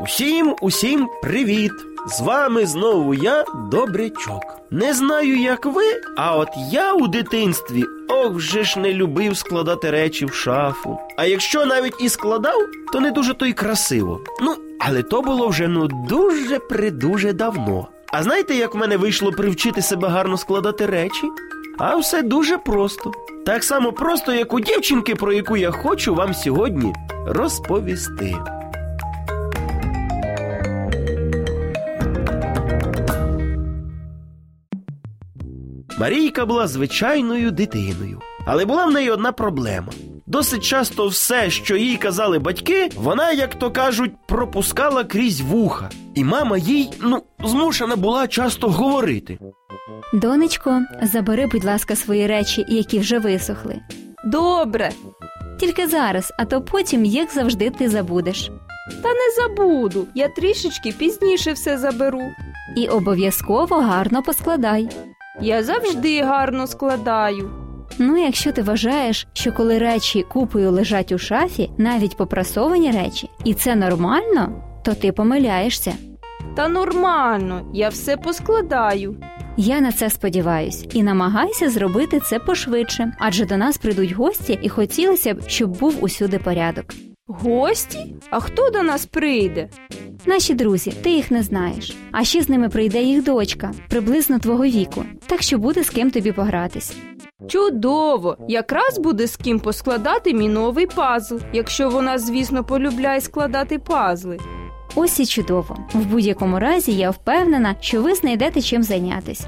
Усім, усім привіт! З вами знову я, Добрячок. Не знаю, як ви, а от я у дитинстві ох вже ж не любив складати речі в шафу. А якщо навіть і складав, то не дуже то й красиво. Ну, але то було вже ну дуже придуже давно. А знаєте, як в мене вийшло привчити себе гарно складати речі? А все дуже просто. Так само просто, як у дівчинки, про яку я хочу вам сьогодні розповісти. Марійка була звичайною дитиною, але була в неї одна проблема. Досить часто все, що їй казали батьки, вона, як то кажуть, пропускала крізь вуха. І мама їй, ну, змушена була часто говорити. Донечко, забери, будь ласка, свої речі, які вже висохли. Добре, Тільки зараз, а то потім, як завжди, ти забудеш. та не забуду. Я трішечки пізніше все заберу. І обов'язково гарно поскладай. Я завжди гарно складаю. Ну, якщо ти вважаєш, що коли речі купою лежать у шафі, навіть попрасовані речі, і це нормально, то ти помиляєшся. Та нормально, я все поскладаю. Я на це сподіваюсь і намагайся зробити це пошвидше, адже до нас прийдуть гості і хотілося б, щоб був усюди порядок. Гості? А хто до нас прийде? Наші друзі, ти їх не знаєш. А ще з ними прийде їх дочка, приблизно твого віку, так що буде з ким тобі погратись. Чудово! Якраз буде з ким поскладати мій новий пазл, якщо вона, звісно, полюбляє складати пазли. Ось і чудово. В будь-якому разі я впевнена, що ви знайдете чим зайнятись.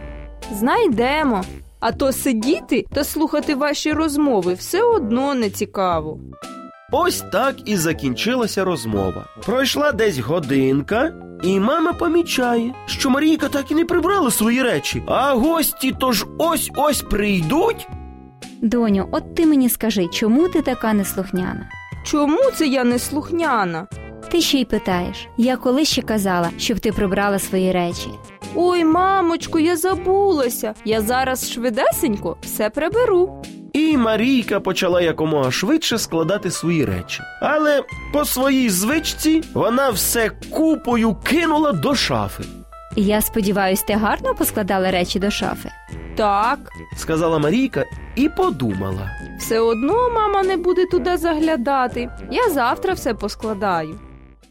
Знайдемо. А то сидіти та слухати ваші розмови все одно не цікаво. Ось так і закінчилася розмова. Пройшла десь годинка, і мама помічає, що Марійка так і не прибрала свої речі, а гості то ж ось ось прийдуть. Доню, от ти мені скажи, чому ти така неслухняна? Чому це я не слухняна? Ти ще й питаєш. Я коли ще казала, щоб ти прибрала свої речі. Ой, мамочку, я забулася. Я зараз швидесенько все приберу. І Марійка почала якомога швидше складати свої речі. Але по своїй звичці вона все купою кинула до шафи, Я сподіваюсь, ти гарно поскладала речі до шафи. Так, сказала Марійка і подумала. все одно мама не буде туди заглядати. Я завтра все поскладаю.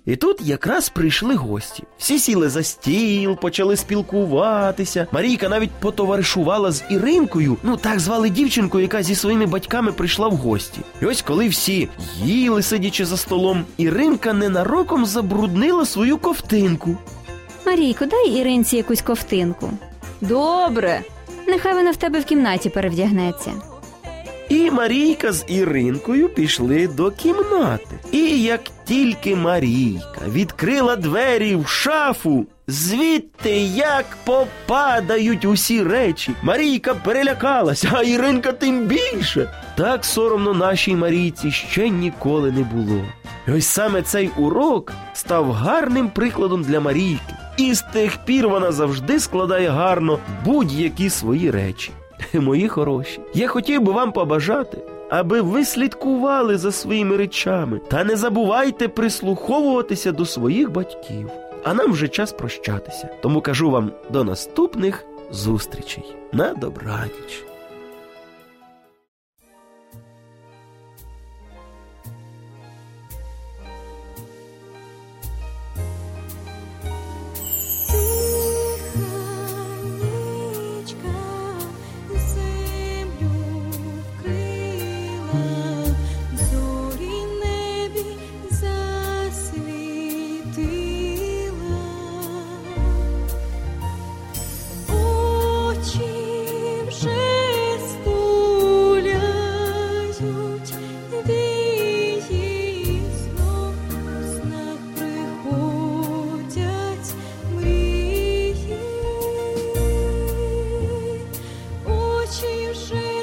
І тут якраз прийшли гості. Всі сіли за стіл, почали спілкуватися. Марійка навіть потоваришувала з Іринкою, ну так звали дівчинку, яка зі своїми батьками прийшла в гості. І ось коли всі їли, сидячи за столом, Іринка ненароком забруднила свою ковтинку. Марійко, дай Іринці якусь ковтинку. Добре. Нехай вона в тебе в кімнаті перевдягнеться. І Марійка з Іринкою пішли до кімнати. І як тільки Марійка відкрила двері в шафу, звідти як попадають усі речі. Марійка перелякалася, а Іринка тим більше. Так соромно нашій Марійці ще ніколи не було. І ось саме цей урок став гарним прикладом для Марійки. І з тих пір вона завжди складає гарно будь-які свої речі. Мої хороші, я хотів би вам побажати, аби ви слідкували за своїми речами та не забувайте прислуховуватися до своїх батьків. А нам вже час прощатися. Тому кажу вам до наступних зустрічей. На добраніч. 清水